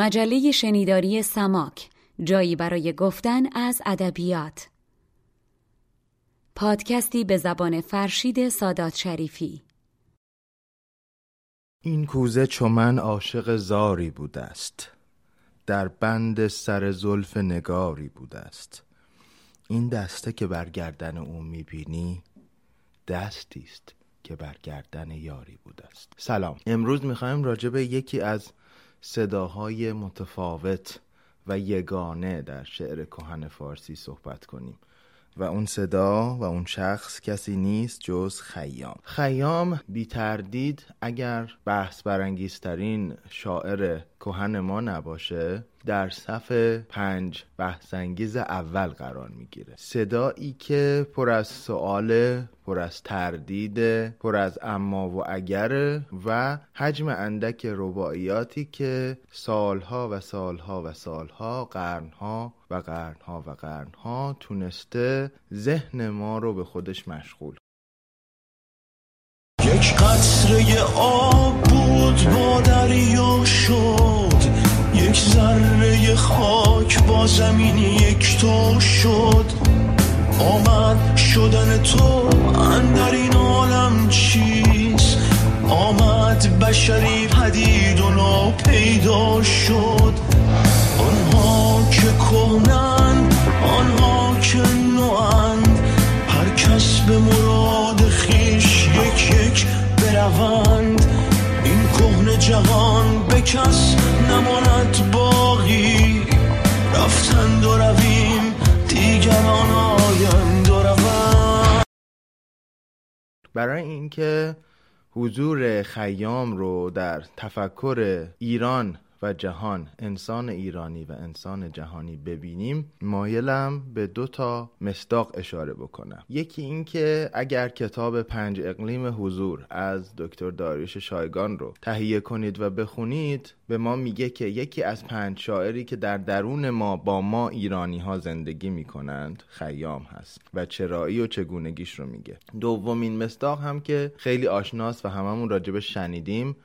مجله شنیداری سماک جایی برای گفتن از ادبیات. پادکستی به زبان فرشید سادات شریفی. این کوزه چو عاشق زاری بوده است در بند سر زلف نگاری بوده است این دسته که بر گردن او می‌بینی دستی است که بر گردن یاری بوده است سلام. امروز می‌خوایم راجع به یکی از صداهای متفاوت و یگانه در شعر کهن فارسی صحبت کنیم. و اون صدا و اون شخص کسی نیست جز خیام. خیام بی تردید اگر بحث برانگیزترین شاعر کهن ما نباشه در صف پنج بحثانگیز اول قرار می‌گیره. صدایی که پر از سؤال پر از تردید پر از اما و اگر و حجم اندک رباعیاتی که سالها و سالها و سالها قرنها و قرنها و قرنها تونسته ذهن ما رو به خودش مشغول یک قطره آب بود با دریا شد. یک ذره خاک با زمین یک تو شد. آمد شدن تو اندر این عالم چیست؟ آمد بشری پدید و ناپیدا شد. آنها که کهنن آنها که نوند. هر کس به مراد خیش یک یک بروند. کهن جهان به کس نماند باقی. رفتند و رویم دیگران آیند و روند. برای اینکه حضور خیام رو در تفکر ایران و جهان انسان ایرانی و انسان جهانی ببینیم مایلم به دو تا مصداق اشاره بکنم. یکی اینکه اگر کتاب پنج اقلیم حضور از دکتر داریوش شایگان رو تهیه کنید و بخونید به ما میگه که یکی از پنج شاعری که در درون ما با ما ایرانی ها زندگی می‌کنند خیام هست و چرایی و چگونگیش رو میگه. دومین مصداق هم که خیلی آشناست و هممون راجبش شنیدیم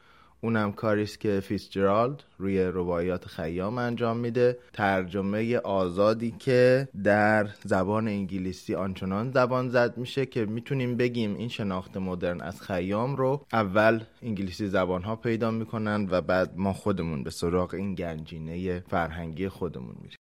اونم کاریست که فیسجرالد روی روایات خیام انجام میده. ترجمه آزادی که در زبان انگلیسی آنچنان زبان زد میشه که می‌تونیم بگیم این شناخت مدرن از خیام رو اول انگلیسی زبان ها پیدا می‌کنن و بعد ما خودمون به سراغ این گنجینه فرهنگی خودمون میریم.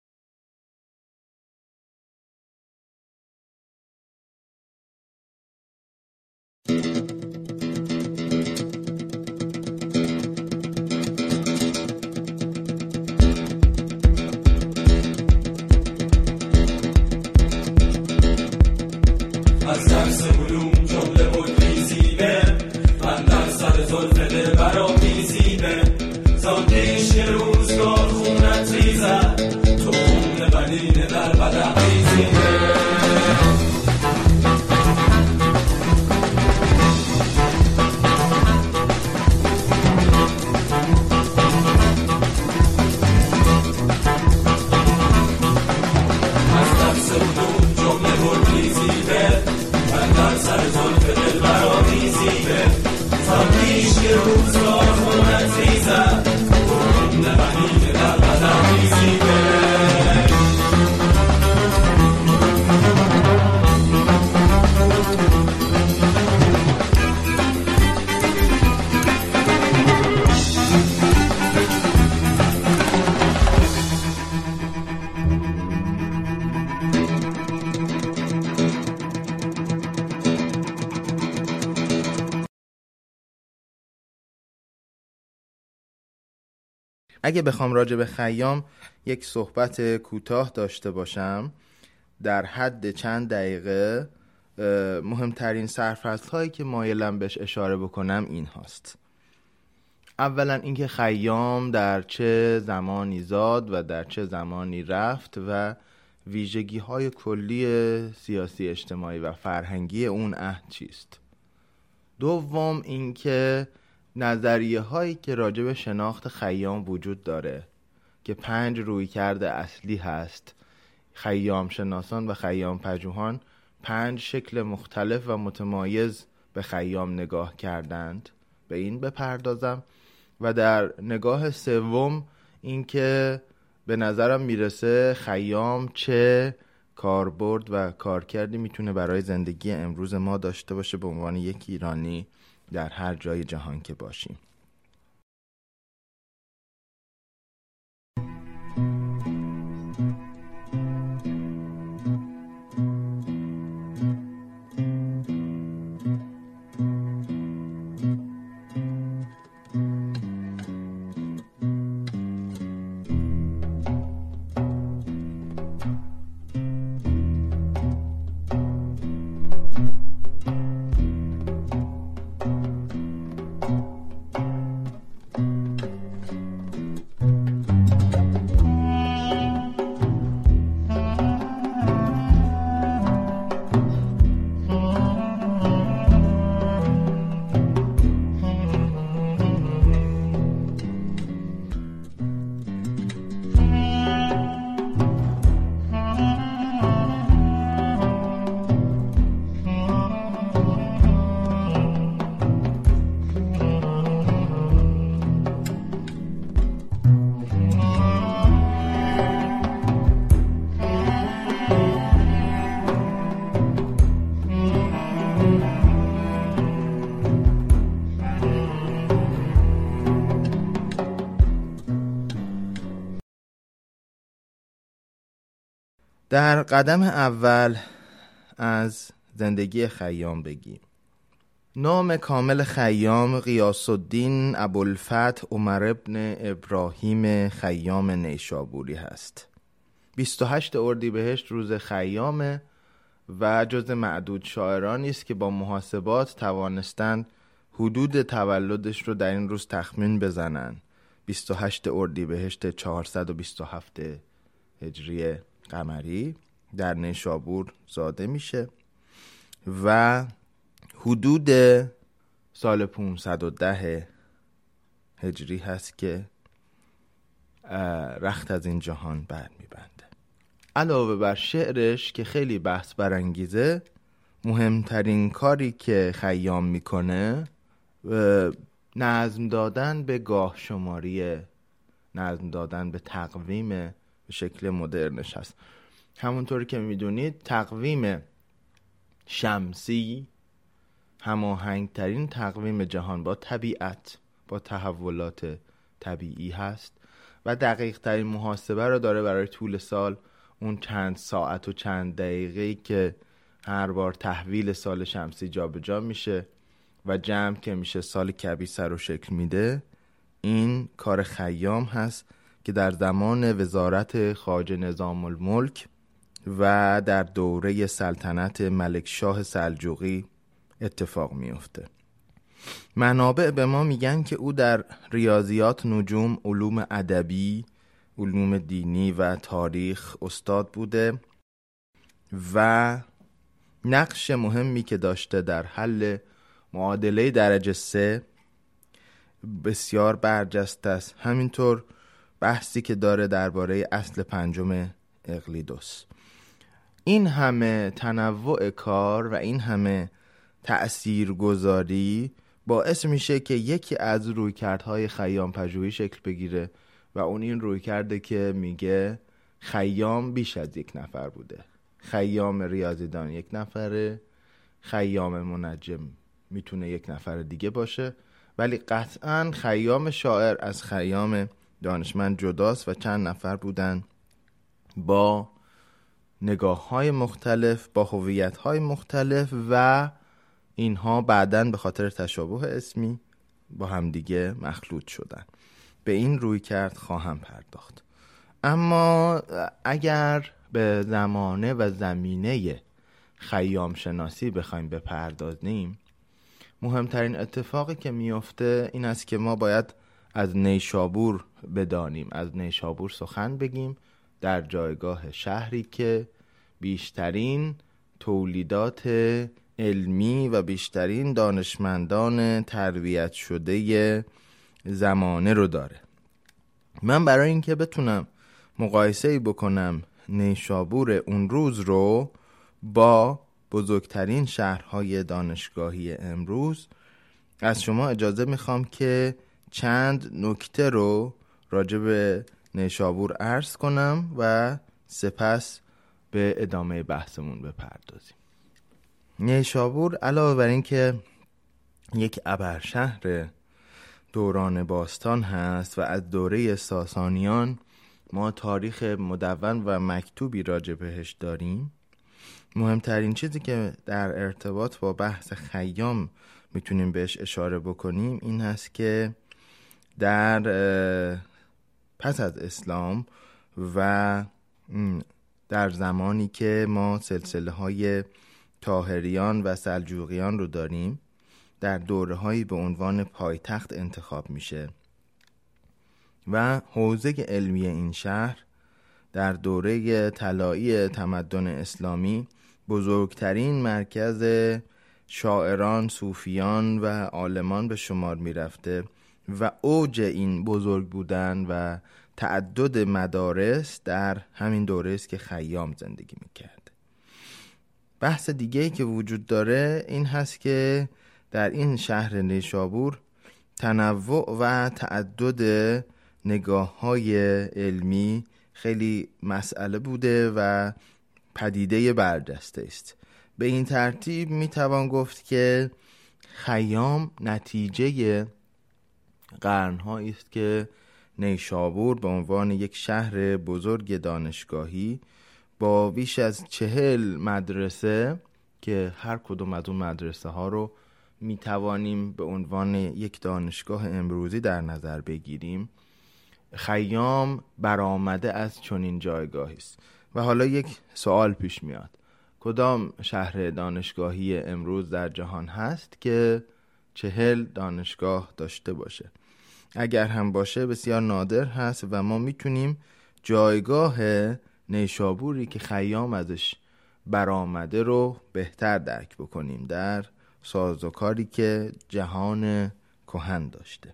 اگه بخوام راجع به خیام یک صحبت کوتاه داشته باشم در حد چند دقیقه مهمترین سرفصل هایی که مایلم بهش اشاره بکنم این هاست. اولا اینکه خیام در چه زمانی زاد و در چه زمانی رفت و ویژگی های کلی سیاسی اجتماعی و فرهنگی اون عهد چیست. دوم اینکه نظریه هایی که راجع به شناخت خیام وجود داره که پنج روی کرده اصلی هست خیام شناسان و خیام پژوهان پنج شکل مختلف و متمایز به خیام نگاه کردند. به این بپردازم و در نگاه سوم اینکه به نظرم می‌رسه خیام چه کاربرد و کارکردی می‌تونه برای زندگی امروز ما داشته باشه به عنوان یک ایرانی. در هر جای جهان که باشیم. در قدم اول از زندگی خیام بگیم. نام کامل خیام قیاس الدین ابوالفتح عمر ابن ابراهیم خیام نیشابوری هست. 28 اردیبهشت روز خیامه و جز معدود شاعرانی است که با محاسبات توانستند حدود تولدش رو در این روز تخمین بزنن. 28 اردیبهشت 427 هجری قمری در نیشابور زاده میشه و حدود سال 510 هجری هست که رخت از این جهان بر میبنده علاوه بر شعرش که خیلی بحث برانگیزه مهمترین کاری که خیام می‌کنه نظم دادن به گاه شماری نظم دادن به تقویم به شکل مدرنش هست. همونطوری که می‌دونید تقویم شمسی هماهنگترین تقویم جهان با طبیعت با تحولات طبیعی هست و دقیق ترین محاسبه رو داره برای طول سال. اون چند ساعت و چند دقیقه که هر بار تحویل سال شمسی جابجا جا میشه و جمع که میشه سال کبی سر شکل میده این کار خیام هست. که در زمان وزارت خاج نظام الملک و در دوره سلطنت ملک شاه سلجوقی اتفاق میفته منابع به ما میگن که او در ریاضیات نجوم علوم ادبی علوم دینی و تاریخ استاد بوده و نقش مهمی که داشته در حل معادله درجه سه بسیار برجسته است. همینطور بحثی که داره درباره اصل پنجم اقلیدوس این همه تنوع کار و این همه تأثیر گذاری باعث میشه که یکی از رویکردهای خیام پژوهی شکل بگیره و اون این روی کرده که میگه خیام بیش از یک نفر بوده. خیام ریاضیدان یک نفره خیام منجم می‌تونه یک نفر دیگه باشه ولی قطعا خیام شاعر از خیام دانشمند جداست و چند نفر بودن با نگاه های مختلف با هویت های مختلف و اینها بعدا به خاطر تشابه اسمی با همدیگه مخلوط شدن. به این روی کرد خواهم پرداخت. اما اگر به زمانه و زمینه خیام شناسی بخوایم بپردازیم مهمترین اتفاقی که میفته این است که ما باید از نیشابور بدانیم. از نیشابور سخن بگیم. در جایگاه شهری که بیشترین تولیدات علمی و بیشترین دانشمندان تربیت شده زمانه رو داره. من برای اینکه بتونم مقایسه ای بکنم نیشابور اون روز رو با بزرگترین شهرهای دانشگاهی امروز از شما اجازه می‌خوام که چند نکته رو راجع به نیشابور عرض کنم و سپس به ادامه بحثمون بپردازیم. نیشابور علاوه بر اینکه یک ابرشهر دوران باستان هست و از دوره ساسانیان ما تاریخ مدون و مکتوبی راجع بهش داریم مهمترین چیزی که در ارتباط با بحث خیام می‌تونیم بهش اشاره بکنیم این هست که در پس از اسلام و در زمانی که ما سلسله های تاهریان و سلجوقیان رو داریم در دوره هایی به عنوان پایتخت انتخاب میشه. و حوزه علمی این شهر در دوره طلایی تمدن اسلامی بزرگترین مرکز شاعران، صوفیان و عالمان به شمار می‌رفته. و اوج این بزرگ بودن و تعدد مدارس در همین دوره است که خیام زندگی می‌کرد. بحث دیگه ای که وجود داره این هست که در این شهر نیشابور تنوع و تعدد نگاه های علمی خیلی مسئله بوده و پدیده برجسته است. به این ترتیب می توان گفت که خیام نتیجه قرنهایی است که نیشابور به عنوان یک شهر بزرگ دانشگاهی با بیش از چهل مدرسه که هر کدوم از اون مدرسه ها رو می توانیم به عنوان یک دانشگاه امروزی در نظر بگیریم خیام برآمده از چنین جایگاهی است. و حالا یک سوال پیش میاد. کدام شهر دانشگاهی امروز در جهان هست که چهل دانشگاه داشته باشه؟ اگر هم باشه بسیار نادر هست و ما می‌تونیم جایگاه نیشابوری که خیام ازش برآمده رو بهتر درک بکنیم در سازوکاری که جهان کهن داشته.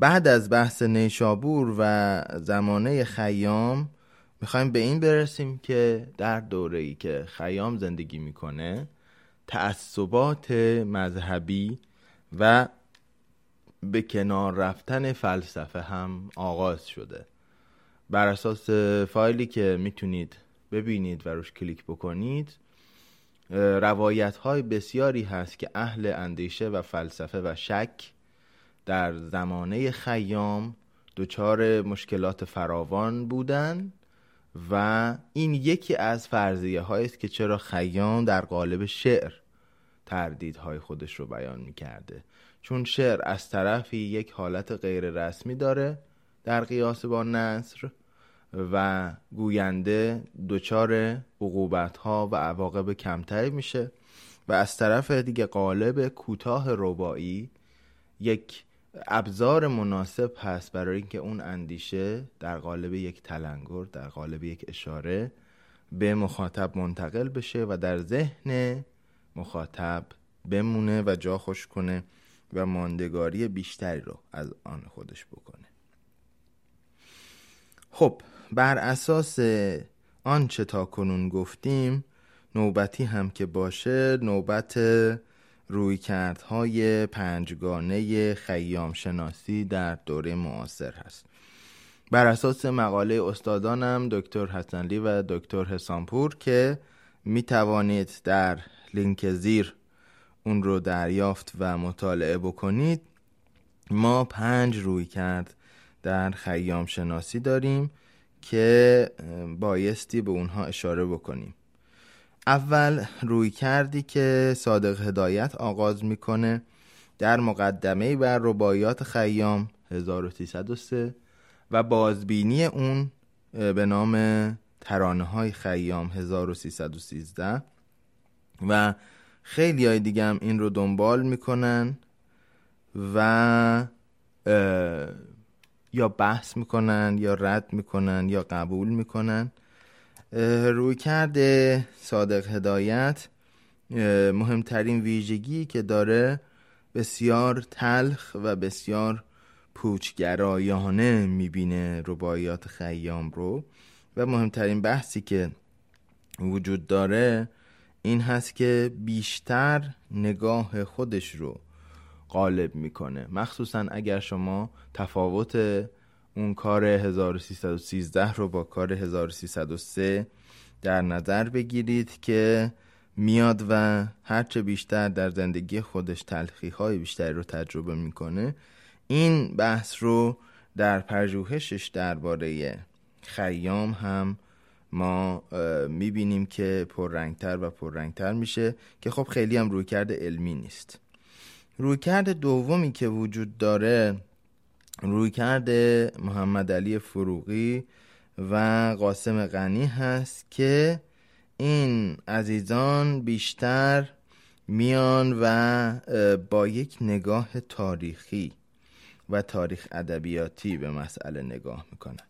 بعد از بحث نیشابور و زمانه خیام می‌خوایم به این برسیم که در دوره ای که خیام زندگی می‌کنه تعصبات مذهبی و به کنار رفتن فلسفه هم آغاز شده. بر اساس فایلی که می‌تونید ببینید و روش کلیک بکنید روایت های بسیاری هست که اهل اندیشه و فلسفه و شک در زمانه خیام دچار مشکلات فراوان بودن و این یکی از فرضیه است که چرا خیام در قالب شعر تردیدهای خودش رو بیان می‌کرده. چون شعر از طرفی یک حالت غیر رسمی داره در قیاس با نصر و گوینده دچار عقوبت ها و عواقب کمتری میشه و از طرف دیگه قالب کوتاه ربایی یک ابزار مناسب هست برای اینکه اون اندیشه در قالب یک تلنگر در قالب یک اشاره به مخاطب منتقل بشه و در ذهن مخاطب بمونه و جا خوش کنه و ماندگاری بیشتری رو از آن خودش بکنه. خب بر اساس آنچه تا کنون گفتیم نوبتی هم که باشه نوبت رویکردهای پنجگانه خیام شناسی در دوره معاصر هست. بر اساس مقاله استادانم دکتر حسنلی و دکتر حسانپور که می توانید در لینک زیر اون رو دریافت و مطالعه بکنید ما پنج روی کرد در خیام شناسی داریم که بایستی به اونها اشاره بکنیم. اول روی کردی که صادق هدایت آغاز می‌کنه در مقدمه بر رباعیات خیام 1303 و بازبینی اون به نام ترانه های خیام 1313 و خیلی های دیگه هم این رو دنبال می‌کنن و یا بحث می‌کنن یا رد می‌کنن یا قبول می‌کنن. روی کرده صادق هدایت. مهمترین ویژگی که داره بسیار تلخ و بسیار پوچگرایانه می‌بینه رباعیات خیام رو. و مهمترین بحثی که وجود داره این هست که بیشتر نگاه خودش رو غالب می‌کنه. مخصوصا اگر شما تفاوت اون کار 1313 رو با کار 1303 در نظر بگیرید که میاد و هرچه بیشتر در زندگی خودش تلخی های بیشتری رو تجربه می‌کنه این بحث رو در پژوهشش درباره خیام هم ما می‌بینیم که پررنگتر و پررنگتر میشه که خب خیلی هم رویکرد علمی نیست. رویکرد دومی که وجود داره رویکرد محمد علی فروغی و قاسم غنی هست که این عزیزان بیشتر میان و با یک نگاه تاریخی و تاریخ ادبیاتی به مسئله نگاه می‌کنن.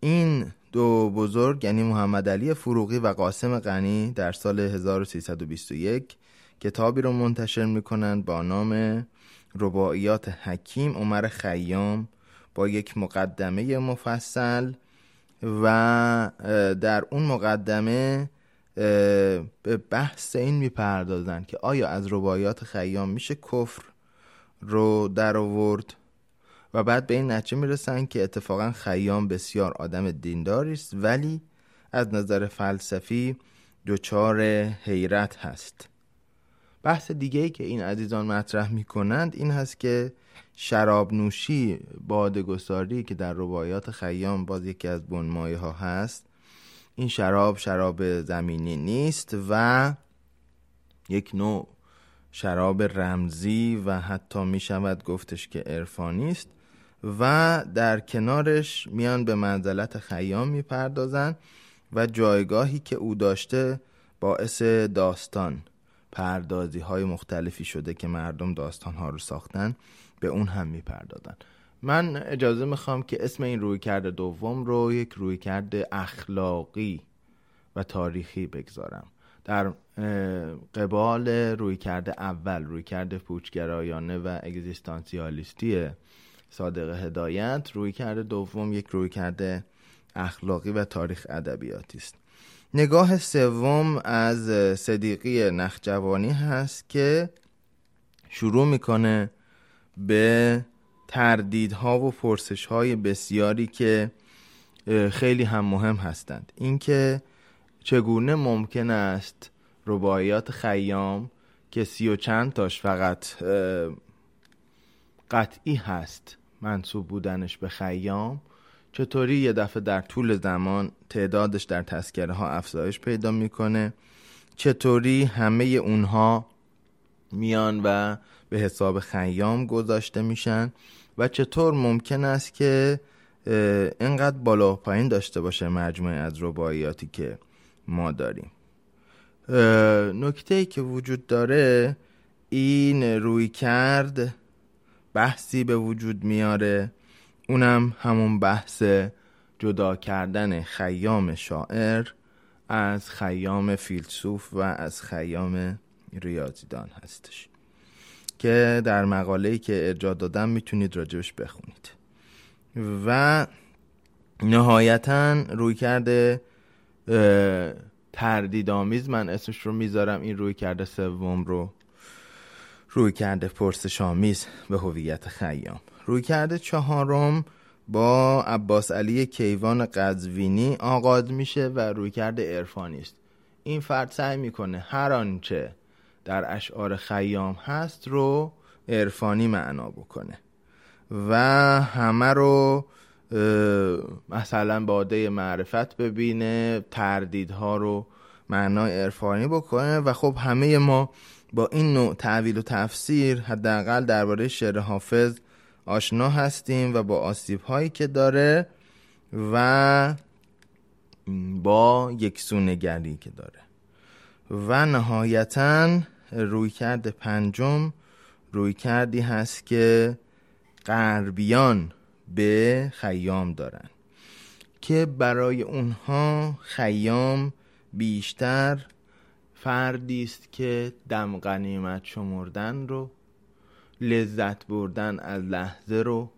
این دو بزرگ یعنی محمد علی فروغی و قاسم غنی در سال 1321 کتابی رو منتشر می‌کنند با نام رباعیات حکیم عمر خیام با یک مقدمه مفصل و در اون مقدمه به بحث این می‌پردازن که آیا از رباعیات خیام میشه کفر رو در آورد و بعد به این نتیجه می‌رسن که اتفاقا خیام بسیار آدم دینداری است ولی از نظر فلسفی دچار حیرت هست. بحث دیگه ای که این عزیزان مطرح می کنند این هست که شراب نوشی بادگساری که در روایات خیام باز یکی از بنمایه ها هست این شراب شراب زمینی نیست و یک نوع شراب رمزی و حتی می شود گفتش که عرفانی است و در کنارش میان به منزلت خیام می‌پردازند و جایگاهی که او داشته باعث داستان. پردازی های مختلفی شده که مردم داستان ها رو ساختن به اون هم می‌پردازن. من اجازه می‌خوام که اسم این رویکرد دوم رو یک رویکرد اخلاقی و تاریخی بگذارم. در قبال رویکرد اول رویکرد پوچگرایانه و اگزیستانسیالیستی صادق هدایت رویکرد دوم یک رویکرد اخلاقی و تاریخ ادبیاتی است. نگاه سوم از صدیقی نخجوانی هست که شروع می‌کنه به تردیدها و پرسشهای بسیاری که خیلی هم مهم هستند. اینکه چگونه ممکن است رباعیات خیام که سی و چند تاش فقط قطعی هست منصوب بودنش به خیام چطوری یه دفعه در طول زمان تعدادش در تذکره ها افزایش پیدا می‌کنه؟ چطوری همه اونها میان و به حساب خیام گذاشته میشن؟ و چطور ممکن است که اینقدر بالا پایین داشته باشه مجموعه از رباعیاتی که ما داریم؟ نکته ای که وجود داره این روی کرد بحثی به وجود میاره اونم همون بحث جدا کردن خیام شاعر از خیام فیلسوف و از خیام ریاضیدان هستش. که در مقاله‌ای که ارجاع دادم می‌تونید راجبش بخونید. و نهایتا روی کرده تردیدآمیز من اسمش رو می‌ذارم. این روی کرده سوم رو روی کرده پرسشامیز به هویت خیام. روی کرده چهارم با عباس علی کیوان قزوینی آغاز میشه و روی کرده عرفانی است. این فرد سعی می‌کنه هر آنچه در اشعار خیام هست رو عرفانی معنا بکنه و همه رو مثلا باده معرفت ببینه تردیدها رو معنای عرفانی بکنه و خب همه ما با این نوع تعویل و تفسیر حداقل درباره شعر حافظ آشنا هستیم و با آسیب هایی که داره و با یک سونگری که داره. و نهایتا روی کرد پنجم روی کردی هست که غربیان به خیام دارن که برای اونها خیام بیشتر فردی است که دم غنیمت شمردن رو لذت بردن از لحظه رو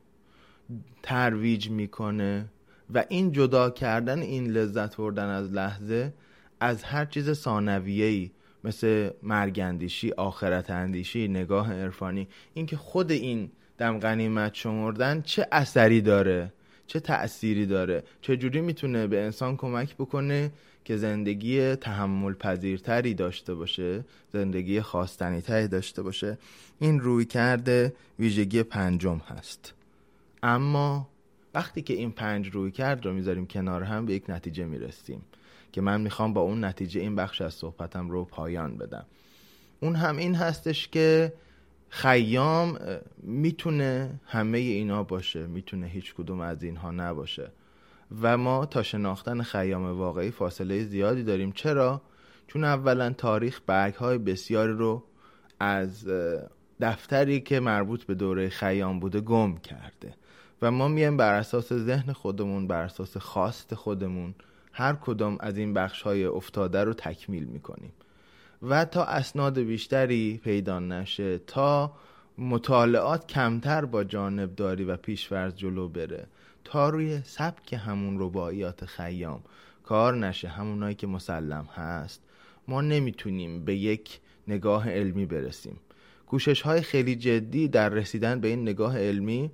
ترویج می‌کنه و این جدا کردن این لذت بردن از لحظه از هر چیز ثانویه‌ای مثل مرگندیشی آخرت اندیشی نگاه عرفانی اینکه خود این دم غنیمت شمردن چه اثری داره چه تأثیری داره چه جوری می‌تونه به انسان کمک بکنه که زندگی تحمل پذیرتری داشته باشه زندگی خواستنی تری داشته باشه این روی کرده ویژگی پنجم هست. اما وقتی که این پنج روی کرد رو می‌ذاریم کنار هم به یک نتیجه می‌رسیم که من می‌خوام با اون نتیجه این بخش از صحبتم رو پایان بدم. اون هم این هستش که خیام می‌تونه همه اینا باشه می‌تونه هیچ کدوم از اینها نباشه. و ما تا شناختن خیام واقعی فاصله زیادی داریم چرا؟ چون اولا تاریخ برگ های بسیاری رو از دفتری که مربوط به دوره خیام بوده گم کرده و ما میایم بر اساس ذهن خودمون بر اساس خواست خودمون هر کدام از این بخش های افتاده رو تکمیل می‌کنیم و تا اسناد بیشتری پیدا نشه تا مطالعات کمتر با جانبداری و پیشورز جلو بره تا روی سبک همون رباعیات خیام. کار نشه همونایی که مسلم هست. ما نمی‌تونیم به یک نگاه علمی برسیم. کوشش های خیلی جدی در رسیدن به این نگاه علمی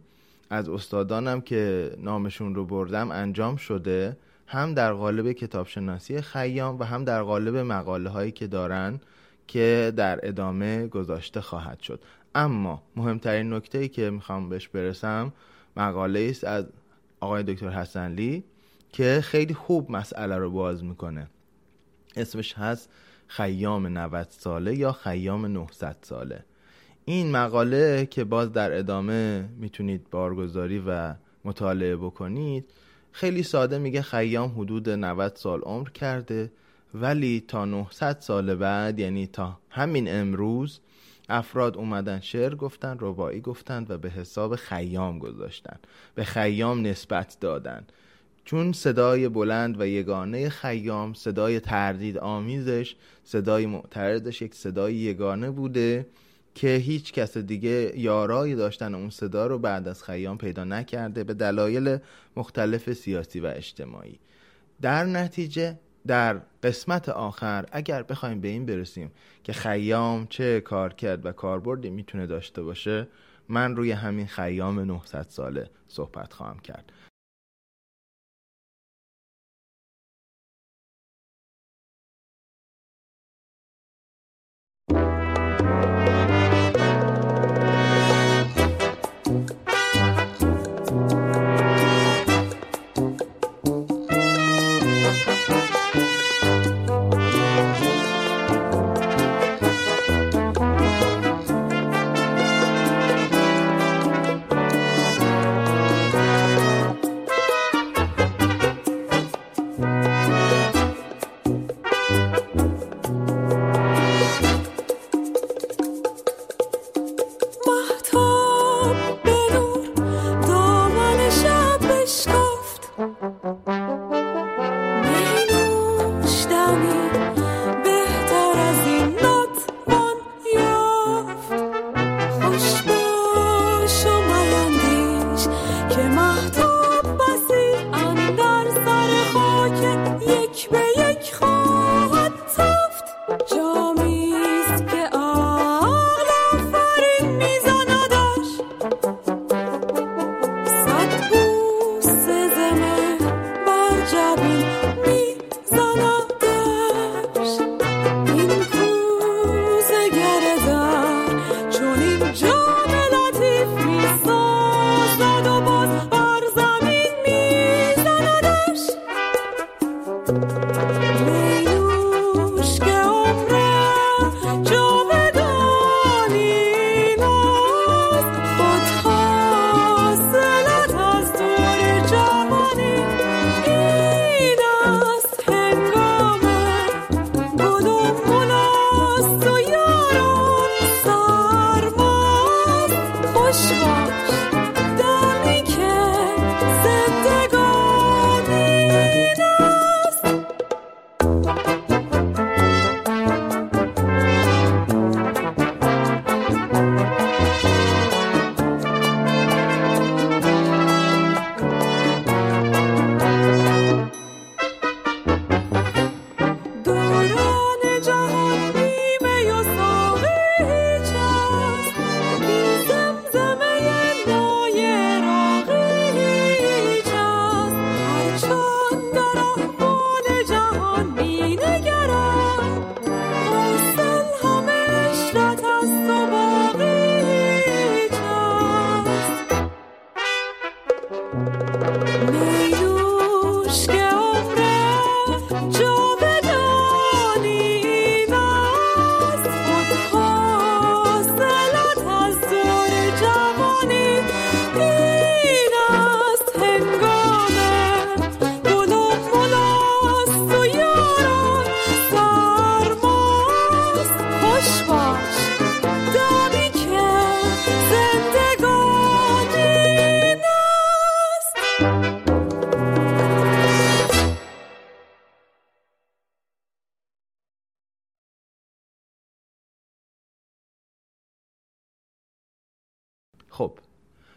از استادانم که نامشون رو بردم انجام شده هم در قالب کتابشناسی خیام و هم در قالب مقاله هایی که دارن که در ادامه گذاشته خواهد شد. اما مهمترین نکته ای که می‌خوام بهش برسم مقاله است از آقای دکتر حسنلی که خیلی خوب مسئله رو باز می‌کنه. اسمش هست خیام 90 ساله یا خیام 900 ساله. این مقاله که باز در ادامه می‌تونید بارگذاری و مطالعه بکنید خیلی ساده میگه خیام حدود 90 سال عمر کرده ولی تا 900 سال بعد یعنی تا همین امروز افراد اومدن شعر گفتن ربایی گفتن و به حساب خیام گذاشتن. به خیام نسبت دادن. چون صدای بلند و یگانه خیام صدای تردید آمیزش صدای معترضش یک صدای یگانه بوده که هیچ کس دیگه یارای داشتن اون صدا رو بعد از خیام پیدا نکرده به دلایل مختلف سیاسی و اجتماعی. در نتیجه در قسمت آخر اگر بخوایم به این برسیم که خیام چه کار کرد و کاربردی می‌تونه داشته باشه من روی همین خیام 900 ساله صحبت خواهم کرد.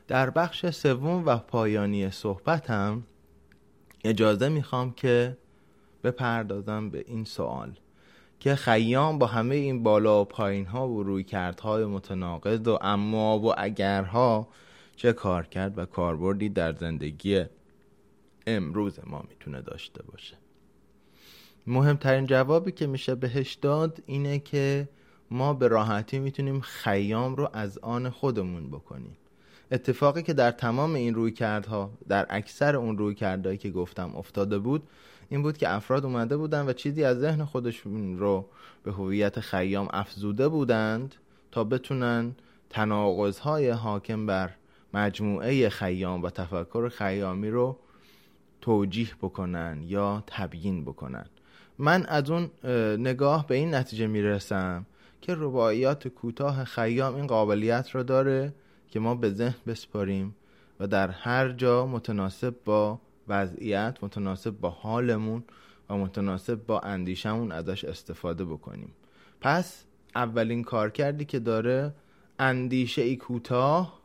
در بخش سوم و پایانی صحبتم اجازه می‌خوام که بپردازم به این سوال که خیام با همه این بالا و پایین ها و روی کردهای متناقض و اما و اگرها چه کار کرد و کاربردی در زندگی امروز ما می‌تونه داشته باشه. مهمترین جوابی که میشه بهش داد اینه که ما به راحتی می‌تونیم خیام رو از آن خودمون بکنیم. اتفاقی که در تمام این روی کردها در اکثر اون روی کردهایی که گفتم افتاده بود این بود که افراد اومده بودن و چیزی از ذهن خودشون رو به هویت خیام افزوده بودند تا بتونن تناقضهای حاکم بر مجموعه خیام و تفکر خیامی رو توجیح بکنن یا تبیین بکنن. من از اون نگاه به این نتیجه می‌رسم که رباعیات کوتاه خیام این قابلیت رو داره که ما به ذهن بسپاریم و در هر جا متناسب با وضعیت متناسب با حالمون و متناسب با اندیشمون ازش استفاده بکنیم. پس اولین کار کردی که داره اندیشه ای کوتاه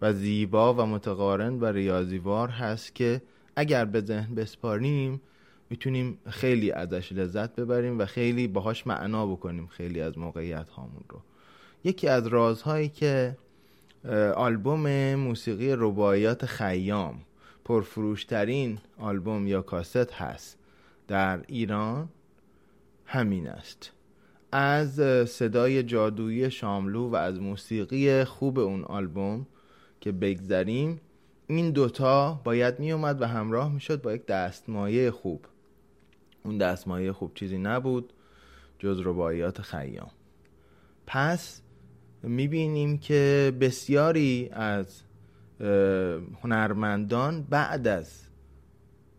و زیبا و متقارن و ریاضیوار هست که اگر به ذهن بسپاریم می‌تونیم خیلی ازش لذت ببریم و خیلی باهاش معنا بکنیم خیلی از موقعیت هامون رو. یکی از رازهایی که آلبوم موسیقی رباعیات خیام. پرفروشترین آلبوم یا کاست هست. در ایران همین است. از صدای جادویی شاملو و از موسیقی خوب اون آلبوم که بگذریم این دوتا باید می اومد و همراه می شد با یک دستمایه خوب. اون دستمایه خوب چیزی نبود جز رباعیات خیام. پس می بینیم که بسیاری از هنرمندان بعد از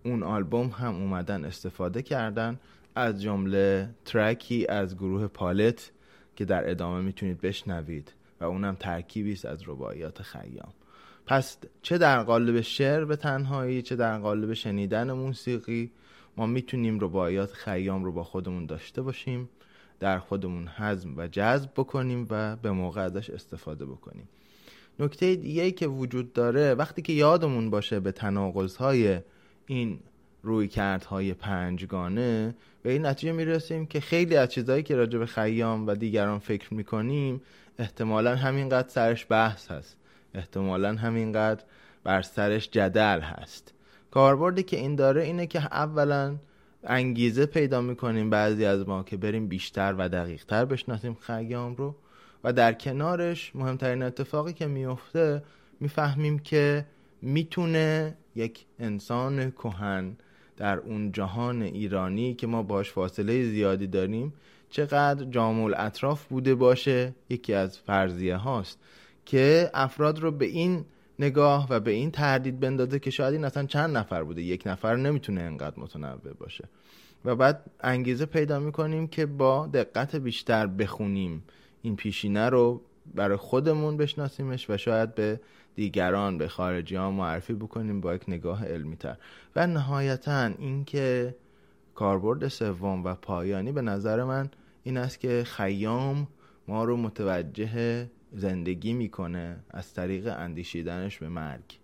اون آلبوم هم اومدن استفاده کردن از جمله ترکی از گروه پالت که در ادامه می‌تونید بشنوید و اونم ترکیبی است از رباعیات خیام. پس چه در قالب شعر به تنهایی چه در قالب شنیدن موسیقی ما می‌تونیم رباعیات خیام رو با خودمون داشته باشیم. در خودمون حزم و جذب بکنیم و به موقع ازش استفاده بکنیم. نکته دیگه که وجود داره وقتی که یادمون باشه به تناقض این روی کردهای پنجگانه به این نتیجه می‌رسیم که خیلی از چیزهایی که راجع به خیام و دیگران فکر می‌کنیم احتمالا همینقدر سرش بحث هست. احتمالا همینقدر بر سرش جدل هست. کاربردی که این داره اینه که اولا انگیزه پیدا می‌کنیم بعضی از ما که بریم بیشتر و دقیقتر بشناسیم خیام رو و در کنارش مهمترین اتفاقی که میفته می‌فهمیم که می‌تونه یک انسان کهن در اون جهان ایرانی که ما باش فاصله زیادی داریم چقدر جامع اطراف بوده باشه یکی از فرضیه هاست که افراد رو به این نگاه و به این تردید بندازه که شاید این اصلا چند نفر بوده. یک نفر نمی‌تونه انقدر متنوع باشه. و بعد انگیزه پیدا می‌کنیم که با دقت بیشتر بخونیم این پیشینه رو برای خودمون بشناسیمش و شاید به دیگران به خارجی ها معرفی بکنیم با یک نگاه علمی تر و نهایتا اینکه کاربرد سوم و پایانی به نظر من این است که خیام ما رو متوجه زندگی می‌کنه از طریق اندیشیدنش به مرگ.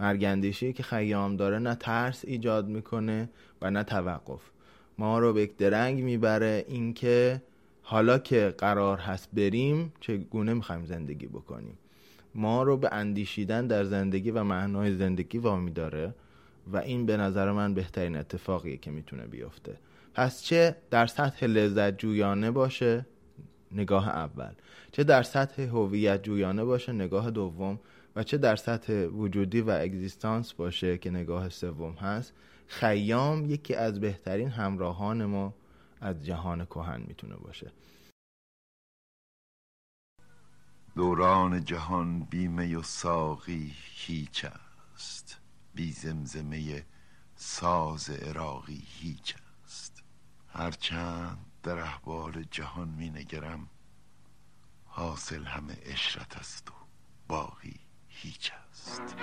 مرگ اندیشی که خیام داره نه ترس ایجاد می‌کنه و نه توقف. ما رو به یک درنگ می‌بره اینکه حالا که قرار هست بریم چگونه می‌خوایم زندگی بکنیم؟ ما رو به اندیشیدن در زندگی و معنای زندگی وامی داره و این به نظر من بهترین اتفاقیه که می‌تونه بیفته. پس چه در سطح لذت جویانه باشه نگاه اول. چه در سطح هویت جویانه باشه نگاه دوم و چه در سطح وجودی و اگزیستانس باشه که نگاه سوم هست خیام یکی از بهترین همراهان ما از جهان کهن می‌تونه باشه. دوران جهان بیمه و ساقی هیچ است. بی زمزمه ساز عراقی هیچ است. هرچند در احوال جهان می نگرم حاصل همه اشرت است و باقی هیچ است.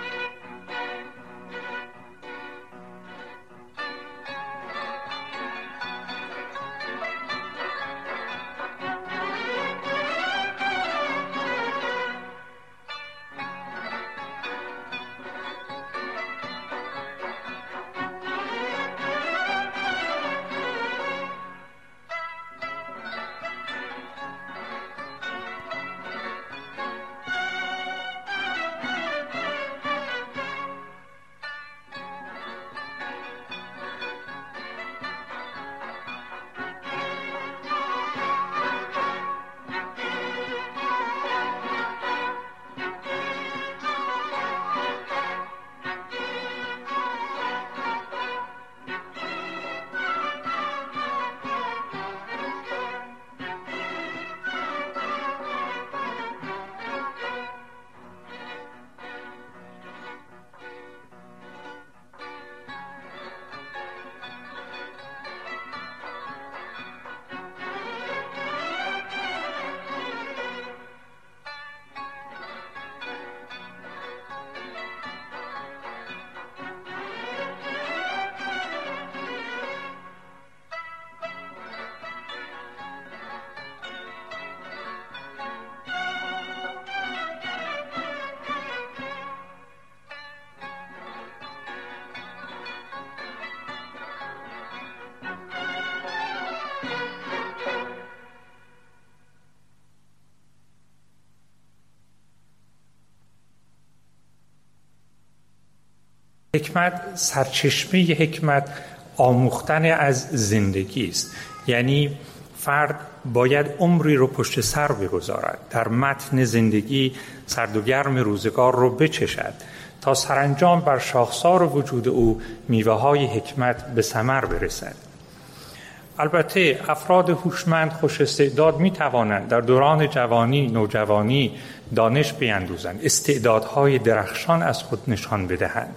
حکمت سرچشمه حکمت آموختن از زندگی است. یعنی فرد باید عمری رو پشت سر بگذارد در متن زندگی سرد و گرم روزگار رو بچشد تا سرانجام بر شاخسار وجود او میوه های حکمت به ثمر برسد. البته افراد هوشمند خوش استعداد می توانند در دوران جوانی نوجوانی دانش بیندوزند استعدادهای درخشان از خود نشان بدهند.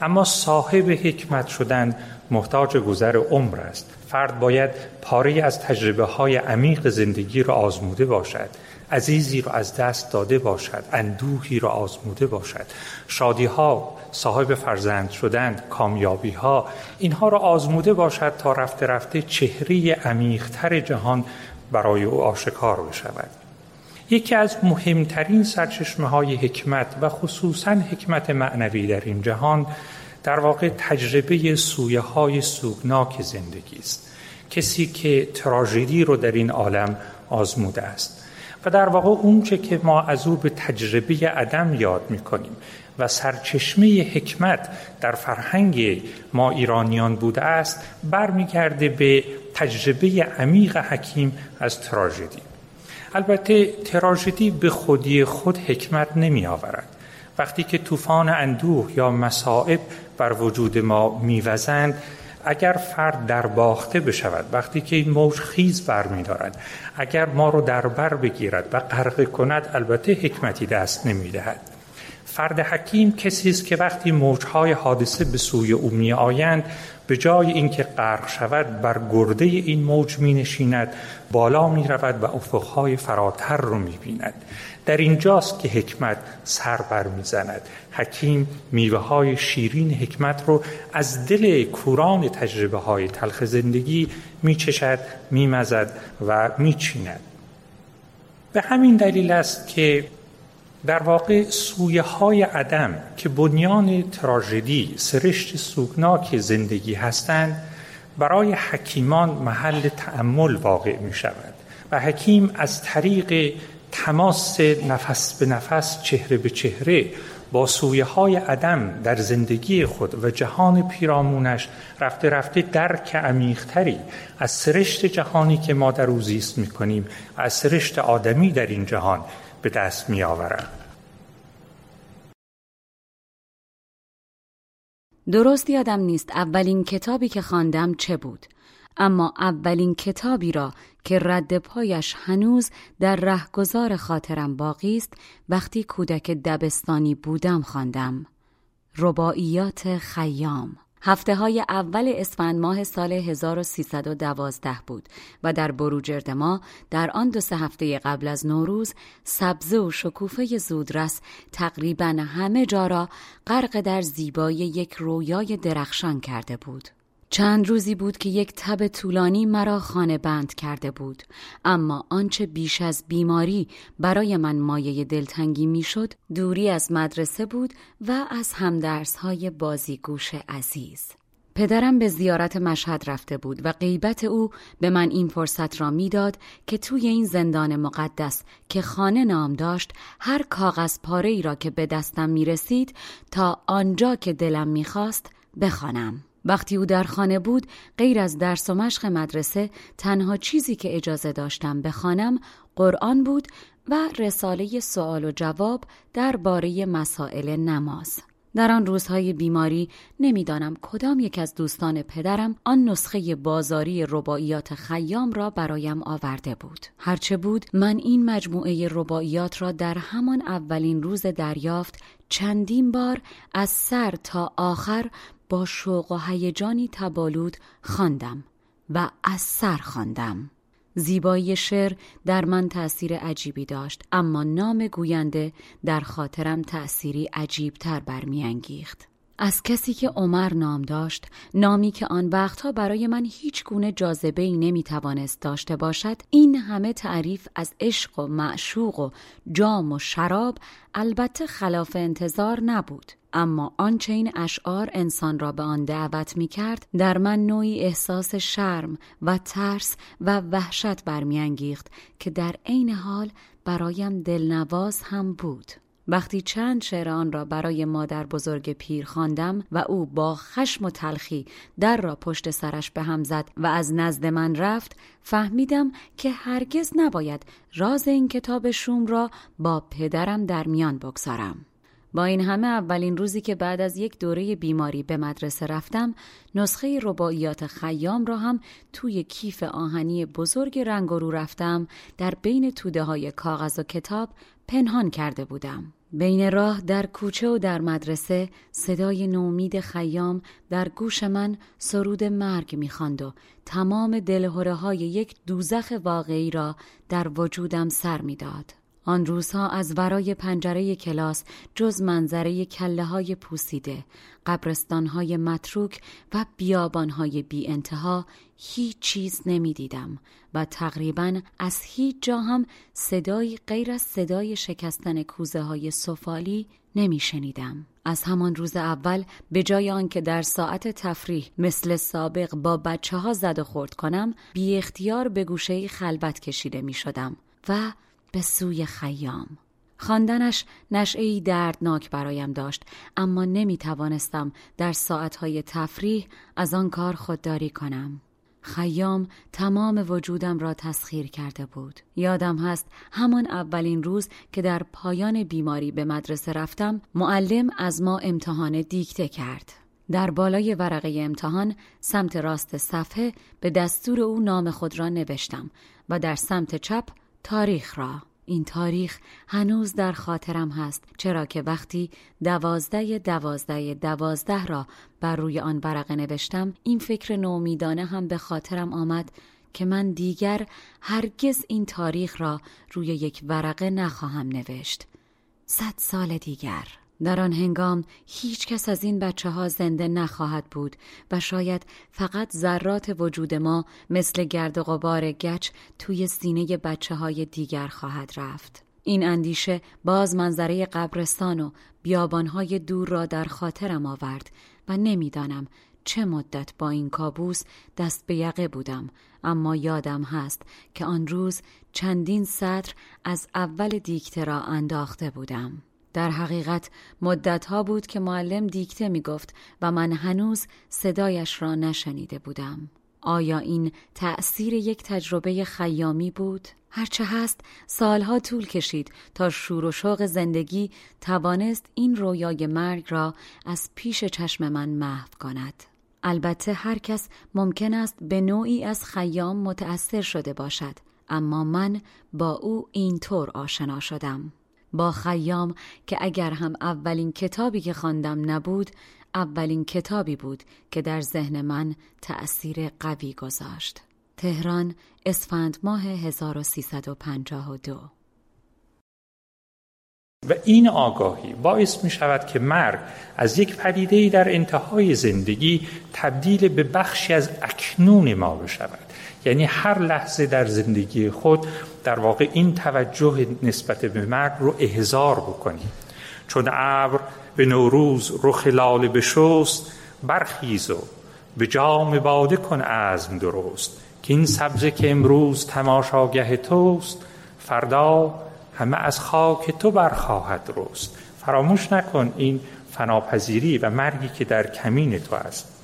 اما صاحب حکمت شدن محتاج گذر عمر است. فرد باید پاره از تجربه های عمیق زندگی را آزموده باشد عزیزی را از دست داده باشد اندوهی را آزموده باشد. شادی ها صاحب فرزند شدند کامیابی ها اینها را آزموده باشد تا رفته رفته چهره عمیقتر جهان برای او آشکار بشود. یکی از مهمترین سرچشمه های حکمت و خصوصا حکمت معنوی در این جهان در واقع تجربه سویه های سوگناک زندگی است. کسی که تراژدی رو در این عالم آزموده است و در واقع اونچه که ما از او به تجربه عدم یاد می‌کنیم و سرچشمه حکمت در فرهنگ ما ایرانیان بوده است برمیگرده به تجربه عمیق حکیم از تراژدی. البته تراژدی به خودی خود حکمت نمی آورد وقتی که طوفان اندوه یا مصائب بر وجود ما میوزند اگر فرد در باخته بشود وقتی که این موج خیز برمیدارد اگر ما رو در بر بگیرد و غرق کند البته حکمتی دست نمی‌دهد. فرد حکیم کسی است که وقتی موجهای حادثه به سوی او می آیند به جای اینکه غرق شود بر گرده این موج می نشیند بالا می رود و افقهای فراتر رو می بیند در اینجاست که حکمت سر بر می زند حکیم میوه های شیرین حکمت رو از دل کوران تجربه های تلخ زندگی می چشد می مزد و می چیند به همین دلیل است که در واقع سویه های عدم که بنیان تراژدی سرشت سوگناک زندگی هستند برای حکیمان محل تأمل واقع می شود و حکیم از طریق تماس نفس به نفس چهره به چهره با سویه های عدم در زندگی خود و جهان پیرامونش رفته رفته درک عمیقتری از سرشت جهانی که ما در او زیست می کنیم و از سرشت آدمی در این جهان به دست می آورد. درست یادم نیست اولین کتابی که خواندم چه بود اما اولین کتابی را که رد پایش هنوز در رهگذار خاطرم باقی است وقتی کودک دبستانی بودم خواندم رباعیات خیام هفته های اول اسفند ماه سال 1312 بود و در بروجرد ما در آن دو سه هفته قبل از نوروز سبزه و شکوفه زودرس تقریبا همه جا را غرق در زیبایی یک رویای درخشان کرده بود. چند روزی بود که یک تب طولانی مرا خانه بند کرده بود اما آنچه بیش از بیماری برای من مایه دلتنگی می‌شد دوری از مدرسه بود و از همدرس های بازیگوش عزیز پدرم به زیارت مشهد رفته بود و غیبت او به من این فرصت را می‌داد که توی این زندان مقدس که خانه نام داشت هر کاغذ پاره ای را که به دستم می رسید تا آنجا که دلم می‌خواست بخوانم. وقتی او در خانه بود غیر از درس و مشق مدرسه تنها چیزی که اجازه داشتم بخوانم قرآن بود و رساله سوال و جواب درباره مسائل نماز. در آن روزهای بیماری نمی‌دانم کدام یک از دوستان پدرم آن نسخه بازاری رباعیات خیام را برایم آورده بود. هرچه بود من این مجموعه رباعیات را در همان اولین روز دریافت چندین بار از سر تا آخر با شوق و هیجانی تبالود خواندم و از سر خواندم. زیبایی شعر در من تأثیر عجیبی داشت اما نام گوینده در خاطرم تأثیری عجیبتر برمیانگیخت. از کسی که عمر نام داشت نامی که آن وقتها برای من هیچ گونه جاذبه ای نمی توانست داشته باشد این همه تعریف از عشق و معشوق و جام و شراب البته خلاف انتظار نبود. اما آنچه این اشعار انسان را به آن دعوت می کرد در من نوعی احساس شرم و ترس و وحشت برمیانگیخت که در عین حال برایم دلنواز هم بود. وقتی چند شعر آن را برای مادر بزرگ پیر خواندم و او با خشم و تلخی در را پشت سرش به هم زد و از نزد من رفت فهمیدم که هرگز نباید راز این کتاب شوم را با پدرم در میان بگذارم. با این همه اولین روزی که بعد از یک دوره بیماری به مدرسه رفتم نسخه رباعیات خیام را هم توی کیف آهنی بزرگ رنگ رو رفتم در بین توده های کاغذ و کتاب پنهان کرده بودم. بین راه در کوچه و در مدرسه صدای نومید خیام در گوش من سرود مرگ می‌خواند و تمام دلهوره های یک دوزخ واقعی را در وجودم سر می‌داد. آن روزها از ورای پنجره کلاس جز منظره کله های پوسیده، قبرستان های متروک و بیابان های بی انتها هیچ چیز نمی دیدم و تقریبا از هیچ جا هم صدایی غیر از صدای شکستن کوزه های سفالی نمی شنیدم. از همان روز اول به جای آنکه در ساعت تفریح مثل سابق با بچه ها زد و خورد کنم بی اختیار به گوشه خلوت کشیده می شدم و به سوی خیام. خواندنش نشعی دردناک برایم داشت اما نمی توانستم در ساعتهای تفریح از آن کار خودداری کنم. خیام تمام وجودم را تسخیر کرده بود. یادم هست همان اولین روز که در پایان بیماری به مدرسه رفتم معلم از ما امتحان دیکته کرد. در بالای ورقه امتحان سمت راست صفحه به دستور او نام خود را نوشتم و در سمت چپ تاریخ را. این تاریخ هنوز در خاطرم هست چرا که وقتی دوازده دوازده دوازده را بر روی آن ورقه نوشتم این فکر نومیدانه هم به خاطرم آمد که من دیگر هرگز این تاریخ را روی یک ورقه نخواهم نوشت. صد سال دیگر. در آن هنگام هیچ کس از این بچه ها زنده نخواهد بود و شاید فقط ذرات وجود ما مثل گرد و غبار گچ توی سینه بچه های دیگر خواهد رفت. این اندیشه باز منظره قبرستان و بیابانهای دور را در خاطرم آورد و نمی‌دانم چه مدت با این کابوس دست به یقه بودم اما یادم هست که آن روز چندین سطر از اول دیکته را انداخته بودم. در حقیقت مدتها بود که معلم دیکته می گفت و من هنوز صدایش را نشنیده بودم. آیا این تأثیر یک تجربه خیامی بود؟ هرچه هست سالها طول کشید تا شور و شوق زندگی توانست این رویای مرگ را از پیش چشم من محو کند. البته هر کس ممکن است به نوعی از خیام متأثر شده باشد اما من با او اینطور آشنا شدم. با خیام که اگر هم اولین کتابی که خواندم نبود اولین کتابی بود که در ذهن من تأثیر قوی گذاشت. تهران اسفند ماه 1352 و این آگاهی باعث می شود که مرگ از یک پدیده در انتهای زندگی تبدیل به بخشی از اکنون ما بشود. یعنی هر لحظه در زندگی خود در واقع این توجه نسبت به مرگ رو احضار بکنیم چون ابر به نوروز رخ لاله بشست برخیز و به جام باده کن عزم درست. که این سبزه که امروز تماشاگه توست فردا همه از خاک تو برخواهد رست. فراموش نکن این فناپذیری و مرگی که در کمین تو است.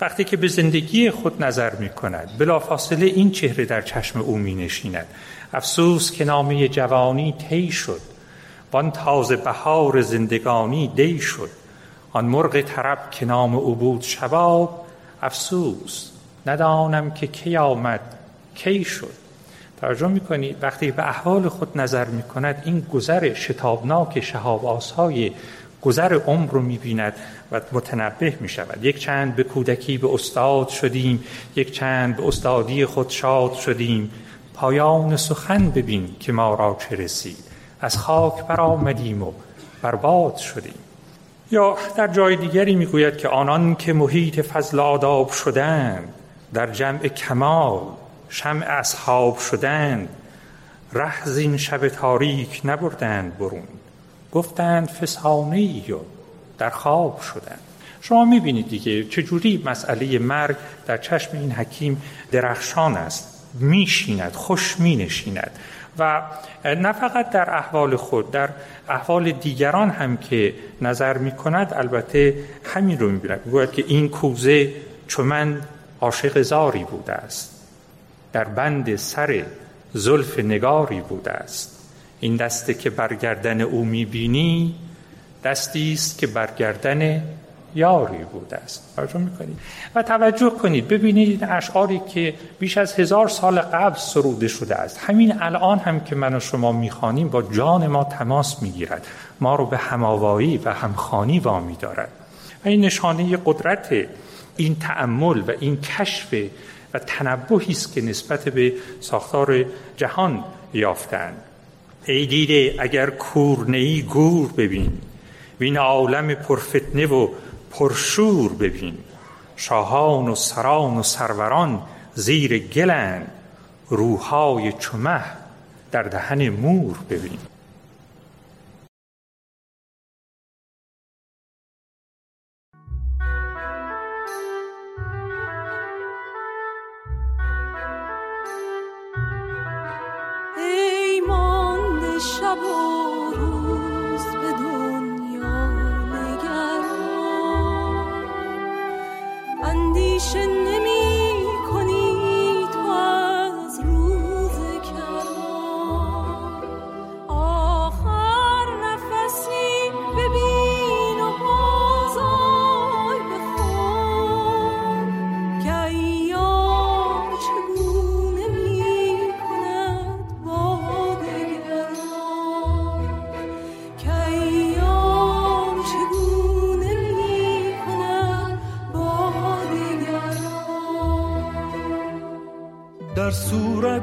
وقتی که به زندگی خود نظر می کند بلافاصله این چهره در چشم او می نشیند افسوس که نامه جوانی طی شد. وان تازه بهار زندگانی دی شد. آن مرغ طرب که نام او بود شباب افسوس ندانم که کی آمد کی شد. توجه می‌کنی وقتی به احوال خود نظر می کند این گذر شتابناک شهاب آسای گذر عمر رو می‌بیند و متنبه می شود یک چند به کودکی به استاد شدیم. یک چند به استادی خود شاد شدیم. پایان سخن ببین که ما را چه رسید. از خاک برآمدیم و برباد شدیم. یا در جای دیگری می‌گوید که آنان که محیط فضل آداب شدند در جمع کمال شمع اصحاب شدند ره این شب تاریک نبردند برون. گفتند فسانه ای و در خواب شدند شما می‌بینید دیگه چجوری مسئله مرگ در چشم این حکیم درخشان است. میشیند خوش مینشیند. و نه فقط در احوال خود در احوال دیگران هم که نظر می کند البته همین رو می بیند که این کوزه چو من عاشق زاری بوده است. در بند سر زلف نگاری بوده است. این دسته که برگردن او می‌بینی دستی است که برگردن یاری بوده است. توجه می‌کنید؟ و توجه کنید ببینید اشعاری که بیش از هزار سال قبل سروده شده است. همین الان هم که من و شما می‌خوانیم با جان ما تماس می‌گیرد. ما رو به هماوایی و همخانی وامی دارد. و این نشانه قدرت این تأمل و این کشف و تنبهی است که نسبت به ساختار جهان یافتند. ای دیده اگر کور ای گور ببین. و این عالم پرفتنه و پرشور ببین. شاهان و سران و سروران زیر گلند روحای چمه در دهن مور ببین. trouble.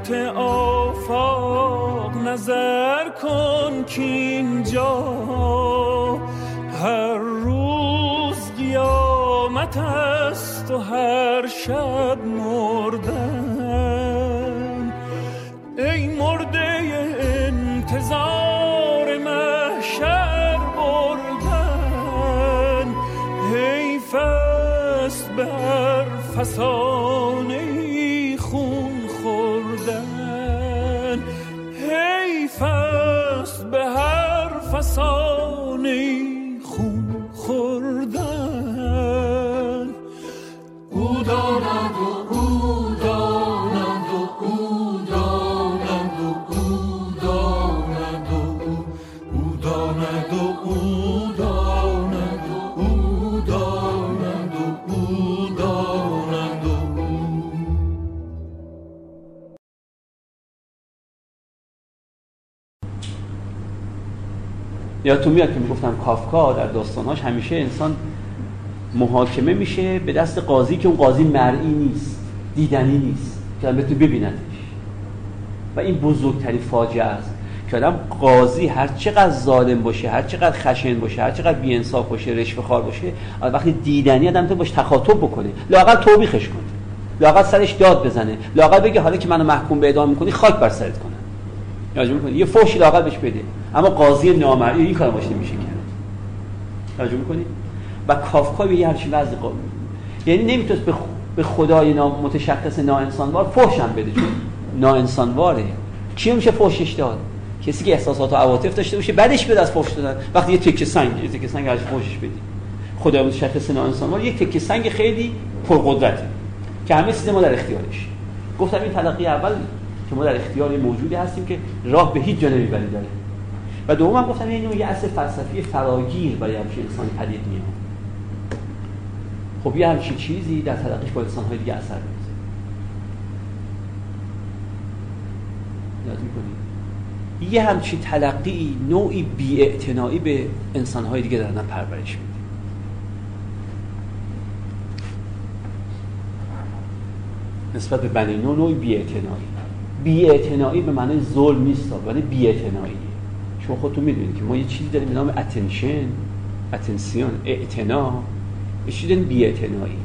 صورت آفاق نظر کن که اینجا. هر روز قیامت است و هر شب مردن. ای مرده انتظار محشر بردن. حیف است به هر یادتون میاد که می‌گفتم کافکا در داستانهاش همیشه انسان محاکمه میشه به دست قاضی که اون قاضی مرئی نیست دیدنی نیست که آدم بتونه ببیندش. و این بزرگترین فاجعه است که آدم قاضی هر چقدر ظالم باشه هر چقدر خشن باشه هر چقدر بی‌انصاف باشه رشوه خار باشه وقتی دیدنی آدم تو باش تخاطب بکنه لاقل توبیخش کنه لاقل سرش داد بزنه لاقل بگه حالا که منو محکوم به اعدام می‌کنی خاک بر سرت کنم توجه می‌کنی. یه فوشی لاقل بهش بده. اما قاضی نامرئی این کار باش نمیشه کرد. توجه می‌کنی؟ و کافکا به یه همچین وضع قابل یعنی نمی‌تونست به. به خدای نام متشخص ناانسانوار فحش هم بده. چون ناانسانواره. کی میشه فحشش داد؟ کسی که احساسات و عواطف داشته باشه بعدش بیاد از فحش دادن. وقتی یه تکه سنگ یه تکه سنگ ازش فحشش بدی. خدای متشخص ناانسانوار یه تکه سنگ خیلی پرقدرته. که همه چیز ما در اختیارش. گفتم این تلقی اول که ما در اختیار موجودی هستیم که راه به هیچ جا نمی‌بری داره و دوم گفتم این یه اصل فلسفی فراگیر برای همچین انسانی پدید میاد خب یه همچین چیزی در تلقیش با انسان‌های دیگه اثر می‌ذاره. یاد می‌کنید یه همچین تلقی نوعی بی‌اعتنایی به انسان‌های دیگه دارن پرورش میده نسبت به بنی نوع نوعی بی‌اعتنایی. بی‌اعتنایی به معنای ظلم نیست ولی بی‌اعتنایی. چون خودتون می‌دونید که ما یه چیزی داریم به نام اتنشن اتنسیون اعتنا. یه چیزی داریم بی‌اعتنایی.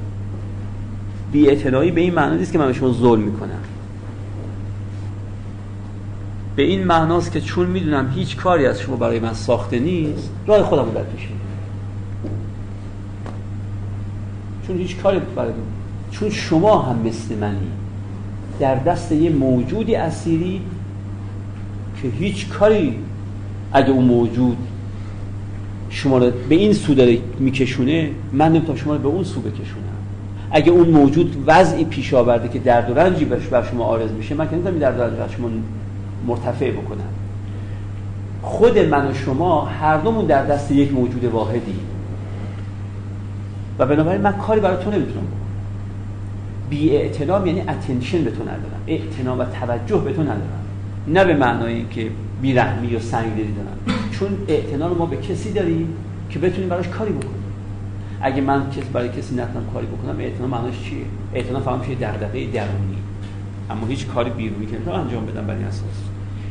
بی‌اعتنایی به این معنی نیست که من به شما ظلم می‌کنم. به این معناست که چون می‌دونم هیچ کاری از شما برای من ساخته نیست راه خودم رو در پیش چون هیچ کاری برای چون شما هم مثل منی در دست یه موجودی اسیری که هیچ کاری اگه اون موجود شما رو به این سو داره میکشونه من نمی‌تونم شما رو به اون سو بکشونم. اگه اون موجود وضعی پیش آورده که درد و رنجی بر شما آرز میشه من که نمی‌تونم درد و رنج شما مرتفع بکنم. خود من و شما هر دومون در دست یک موجود واحدی. و بنابراین من کاری برای تو نمی‌تونم بکنم. بی یعنی اتنشن به تو ندارم. اعتنا و توجه به تو ندارم. نه به معنایی که بیرحمی و سنگدلی دارم چون اعتنا رو ما به کسی داریم که بتونیم براش کاری بکنیم. اگه من کسی برای کسی نتونم کاری بکنم اعتنا معناش چیه؟ اعتنا فهم میشه دغدغه درونی. اما هیچ کاری بیرونی که انجام بدم بر اساس.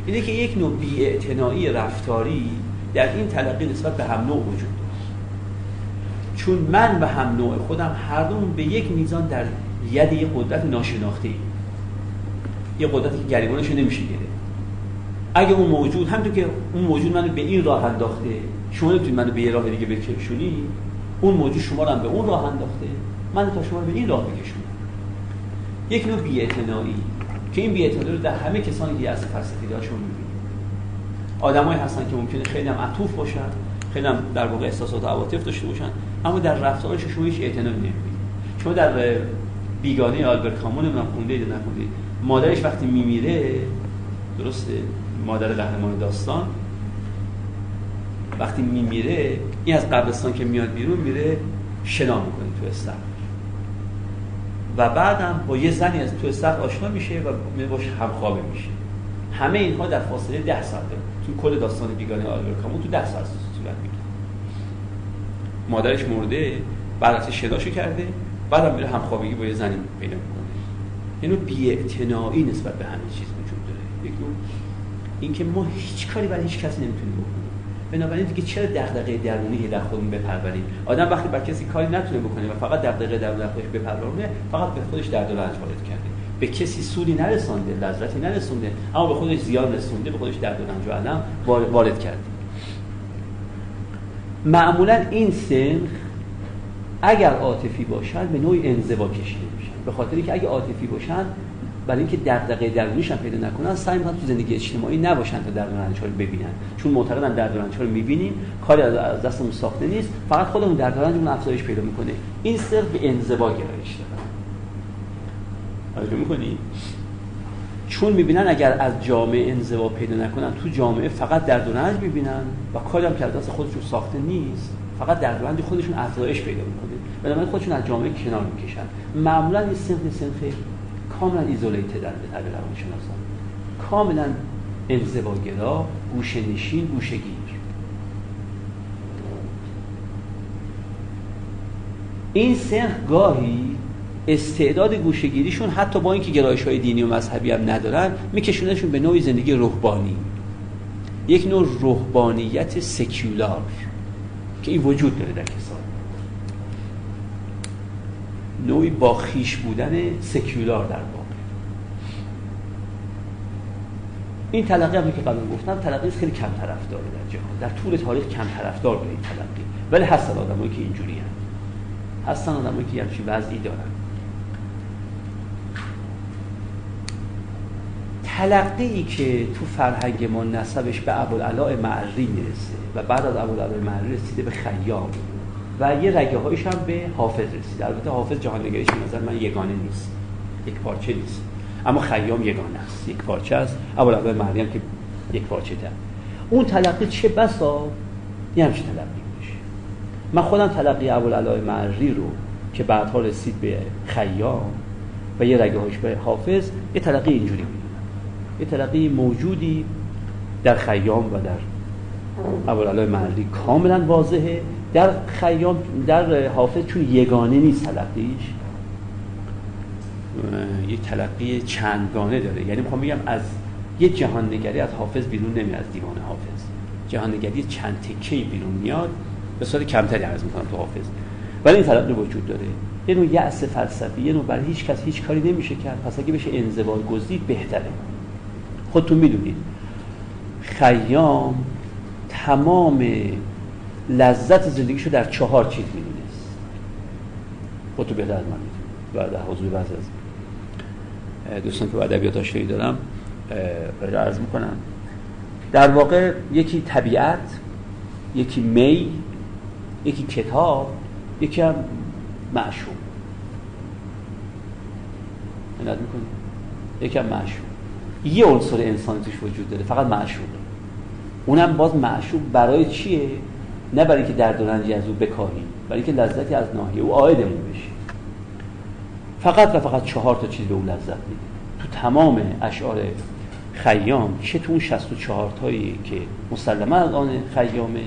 اینه که یک نوع بی‌اعتنایی رفتاری در این تلقی نسبت به هم نوع وجود داره. چون من و هم نوع خودم هر دوم به یک میزان در ید یک قدرت ناشناخته یه قدرتی که گریبانش نمیشه گرفت. اگه اون موجود همونطور که اون موجود منو به این راه انداخته شما نمی‌تونید منو به یه راه دیگه بکشونی اون موجود شما رو هم به اون راه انداخته من تا شما رو به این راه بکشونم. یک نوع بی‌اعتنایی که این بی‌اعتنایی رو در همه کسانی که از فلسفی داشون می‌بینید آدمایی هستن که ممکنه خیلی هم عطوف باشن خیلی هم در واقع احساسات و عواطف داشته باشن اما در رفتارش شما هیچ اعتنایی نمی‌بینید. شما در بیگانه آلبرت کامون من خونده نخوندید مادرش وقتی میمیره درسته مادر قهرمان داستان وقتی میمیره این از قبرستان که میاد بیرون میره شنا می‌کنه تو استخر. و بعدم با یه زنی از تو استخر آشنا میشه و باش همخوابه میشه. همه اینها در فاصله ده ساعته. تو کل داستان بیگانه آلیور کامون تو ده ساعت صورت می‌گیره. مادرش مرده بعد از شناشو کرده. بعدم میره همخوابگی با یه زنی پیدا می‌کنه. اینو بی‌اعتنایی نسبت به همه چیز وجود داره. یک اینکه ما هیچ کاری برای هیچ کسی نمی‌تونیم بکنیم. بنابراین دیگه چرا دغدغه درونی در خودمون بپروریم؟ آدم وقتی بر کسی کاری نتونه بکنه و فقط دغدغه درونی در خودش بپرورونه فقط به خودش درد و رنج وارد کرده. به کسی سودی نرسونده لذتی نرسونده اما به خودش زیان رسونده به خودش درد و رنج وارد کرده. معمولا این سن اگر عاطفی باشن به نوعی انزوا کشیده میشن. به خاطری که اگه عاطفی باشن برای اینکه دغدغه درونیش هم پیدا نکنن سعی می‌کنن تو زندگی اجتماعی نباشن تا درد و رنج رو ببینن. چون معتقدن درد و رو می‌بینیم کاری از دستمون ساخته نیست فقط خودمون درد و رنجمون افزایش پیدا می‌کنه. این صرف به انزوا گرایش داره. توجه می‌کنی؟ چون می‌بینن اگر از جامعه انزوا پیدا نکنن تو جامعه فقط درد و رنج می‌بینن و کاری هم که از دست خودشون ساخته نیست. فقط و رنج خودشون افزایش پیدا می‌کنه. بنابراین خودشون از جامعه کنار می‌کشن. معمولا این سنف سنف کاملا ایزولیتد در به تعبیر روانشناسان. کاملا انزواگرا گوشه نشین گوشه گیر این سنخ گاهی استعداد گوشهگیریشون حتی با اینکه گرایش های دینی و مذهبی هم ندارن میکشونشون به نوعی زندگی روحانی. یک نوع روحانیت سکیولار که این وجود داره در کسان. نوعی با خیش بودن سکیولار در واقع. این تلقی هم که قبل گفتم تلقی خیلی کم طرفدار در جهان. در طول تاریخ کم طرفدار به این تلقی. ولی هستن آدمایی که اینجوری هستن. هستن آدمایی که همچین وضعی دارن. تلقی که تو فرهنگ ما نسبش به ابوالعلاء معری می‌رسه و بعد از ابوالعلاء معری رسیده به خیام. و یه رگه هایش هم به حافظ رسید البته حافظ جهان نگریش نظر من یگانه نیست. یک پارچه نیست. اما خیام یگانه است. یک پارچه است ابوالعلاء مریم که یک پارچه تر. اون تلقی چه بسا؟ یه همچه تلقی باشه من خودم تلقی ابوالعلاء معری رو که بعدها رسید به خیام و یه رگه هایش به حافظ یه تلقی اینجوری می‌دونم یه تلقی موجودی در خیام و در ابوالعلاء معری کاملا واضحه. در خیام در حافظ چون یگانه نیست تلقیش. یک تلقی چندگانه داره. یعنی می‌خوام بگم از یه جهان نگری از حافظ بیرون نمیاد از دیوان حافظ. جهان نگری چند تکه بیرون میاد. به صورت کمتری عرض می‌کنم تو حافظ. ولی این تلقی وجود داره. یه نوع یأس فلسفی یه نوع برای هیچ کس هیچ کاری نمیشه کرد. پس اگه بشه انزوا گزید بهتره. خودتون می‌دونید. خیام تمام لذت زندگیشو در چهار چیز می‌دونست. خودتو بهتر از من و در حضور بعض از دوستان که ادبیات آشنایی دارم عرض می‌کنم. در واقع یکی طبیعت یکی می یکی کتاب یکی هم معشوق. عنایت می‌کنید یکی هم معشوق. یه عنصر انسانی توش وجود داره فقط معشوقه اونم باز معشوق برای چیه؟ نه برای اینکه درد و رنجی از او بکاهیم برای اینکه لذتی از ناحیه او عایدمون بشه فقط و فقط چهار تا چیز به اون لذت میده. تو تمام اشعار خیام چه تو اون 64 تایی که مسلما از آن خیامه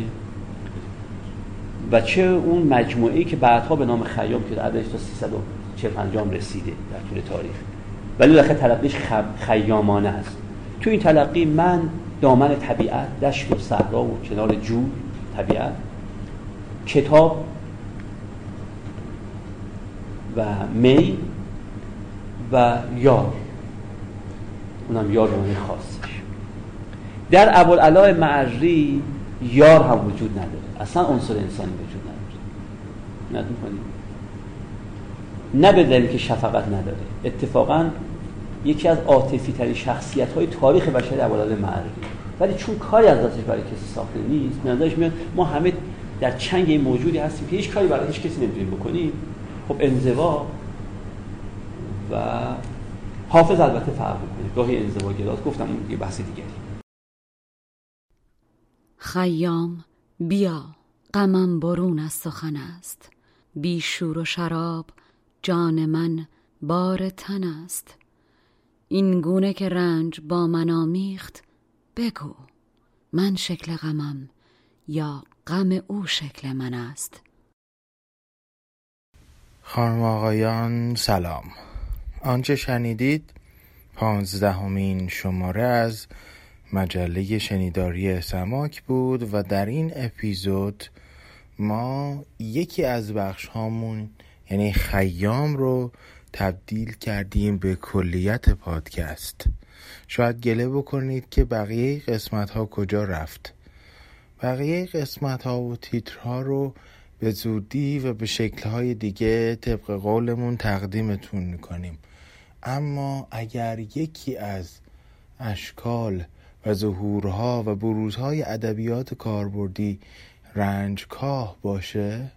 و چه اون مجموعه که بعدها به نام خیام که عددش تا 345 رسیده در طول تاریخ. ولی لخه تلقیش خیامانه است. تو این تلقی من دامن طبیعت دشت و صحرا و کنار جو طبیعت کتاب و می و یار. اونم یار به خاصش. در علا معری یار هم وجود نداره. اصلا عنصر انسانی وجود نداره. ند نه به که شفقت نداره. اتفاقا یکی از عاطفی ترین شخصیت های تاریخ بشر در معری ولی چون کاری از دستش برای کسی ساخته نیست نظرش میاد ما همه در چنگ این موجودی هستیم که هیچ کاری برای هیچ کسی نمی‌تونیم بکنیم. خب انزوا و حافظ البته فرق می‌کنه. گاهی انزوا گراز گفتم اون یه بحث دیگری. خیام بیا غمم برون از سخن است. بی شور و شراب جان من بار تن است. این گونه که رنج با من آمیخت بگو من شکل غمم یا غم او شکل من است. خانم آقایان سلام. آنچه شنیدید پانزدهمین شماره از مجله شنیداری سماک بود و در این اپیزود ما یکی از بخش هامون یعنی خیام رو تبدیل کردیم به کلیت پادکست. شاید گله بکنید که بقیه قسمت ها کجا رفت. بقیه قسمت ها و تیترها رو به زودی و به شکل های دیگه طبق قولمون تقدیمتون می‌کنیم. اما اگر یکی از اشکال و ظهورها و بروزهای ادبیات کاربردی رنجکاه باشه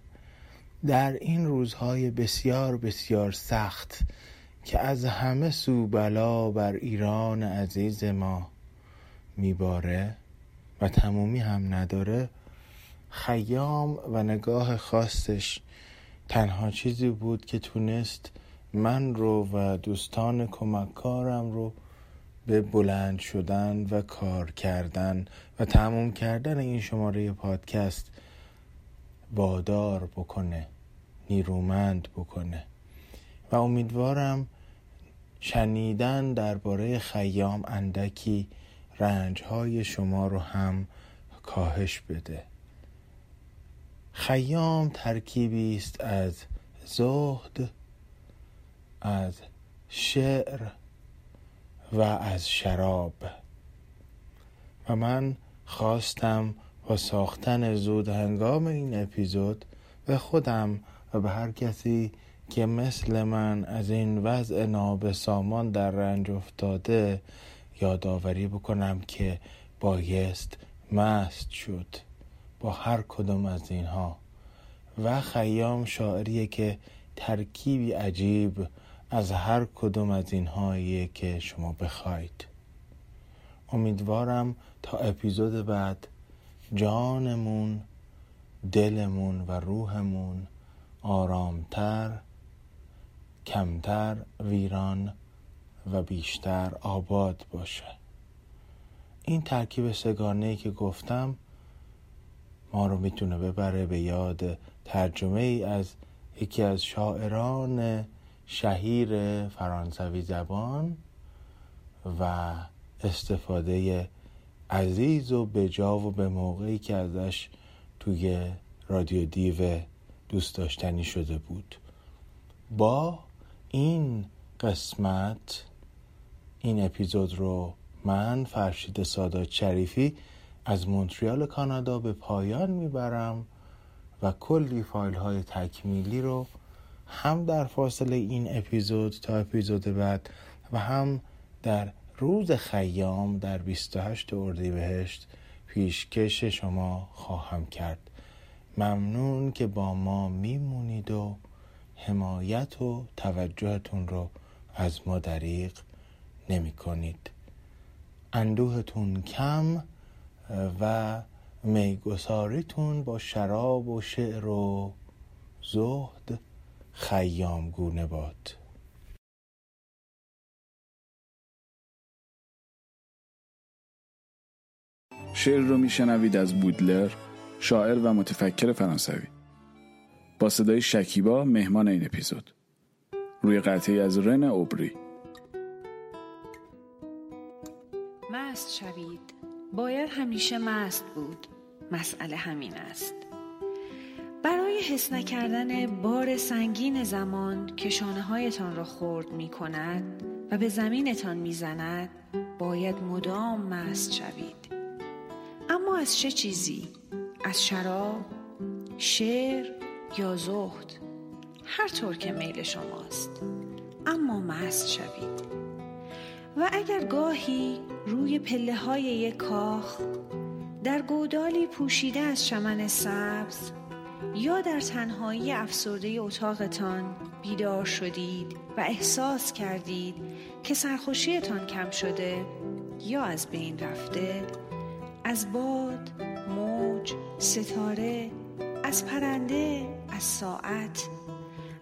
در این روزهای بسیار بسیار سخت که از همه سو بلا بر ایران عزیز ما میباره و تمومی هم نداره خیام و نگاه خاصش تنها چیزی بود که تونست من رو و دوستان کمککارم رو به بلند شدن و کار کردن و تموم کردن این شماره پادکست وادار بکنه نیرومند بکنه. و امیدوارم شنیدن درباره خیام اندکی رنجهای شما رو هم کاهش بده. خیام ترکیبی است از زهد از شعر و از شراب. و من خواستم ساختن زود هنگام این اپیزود به خودم و به هر کسی که مثل من از این وضع نابسامان در رنج افتاده یادآوری بکنم که بایست مست شد با هر کدوم از اینها و خیام شاعریه که ترکیبی عجیب از هر کدوم از اینهایی که شما بخواید. امیدوارم تا اپیزود بعد جانمون دلمون و روحمون آرامتر کمتر ویران و بیشتر آباد باشه. این ترکیب سگانه که گفتم ما رو می‌تونه ببره به یاد ترجمه ای از یکی از شاعران شهیر فرانسوی زبان و استفاده عزیز و بجا و به موقعی که ازش توی رادیو دیو دوست داشتنی شده بود. با این قسمت این اپیزود رو من فرشید سادات شریفی از مونتریال کانادا به پایان می‌برم و کلی فایل های تکمیلی رو هم در فاصله این اپیزود تا اپیزود بعد و هم در روز خیام در 28 اردیبهشت پیشکش شما خواهم کرد. ممنون که با ما میمونید و حمایت و توجهتون رو از ما دریغ نمی کنید اندوهتون کم و میگساریتون با شراب و شعر و زهد خیام گونه باد. شعر رو میشنوید از بودلر شاعر و متفکر فرانسوی. با صدای شکیبا مهمان این اپیزود. روی قطعی از رن اوبری. مست شوید. باید همیشه مست بود. مسئله همین است. برای حس نکردن بار سنگین زمان که شانه هایتان را خورد می کند و به زمینتان می زند باید مدام مست شوید. اما از چه چیزی؟ از شراب؟ شعر یا زهد؟ هر طور که میل شماست اما مست شوید و اگر گاهی روی پله های یک کاخ در گودالی پوشیده از چمن سبز یا در تنهایی افسرده اتاقتان بیدار شدید و احساس کردید که سرخوشیتان کم شده یا از بین رفته از باد، موج، ستاره، از پرنده، از ساعت،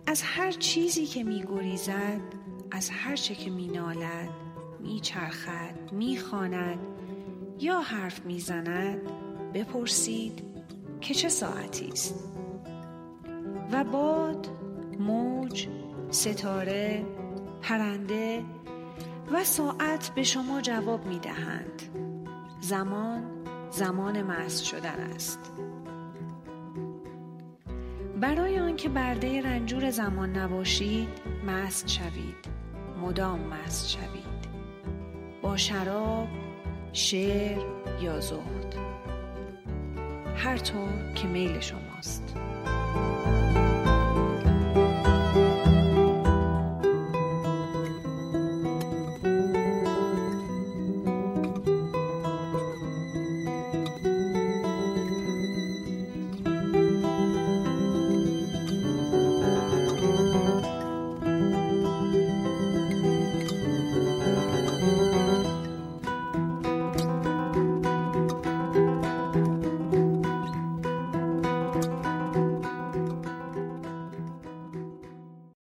از هر چیزی که می گریزد، از هر چه که می نالد، می چرخد، می خاند یا حرف می زند بپرسید که چه ساعتی است. و باد، موج، ستاره، پرنده و ساعت به شما جواب می دهند زمان زمان مست شدن است. برای آنکه برده رنجور زمان نباشید مست شوید. مدام مست شوید. با شراب شعر یا زهد. هر طور که میل شماست.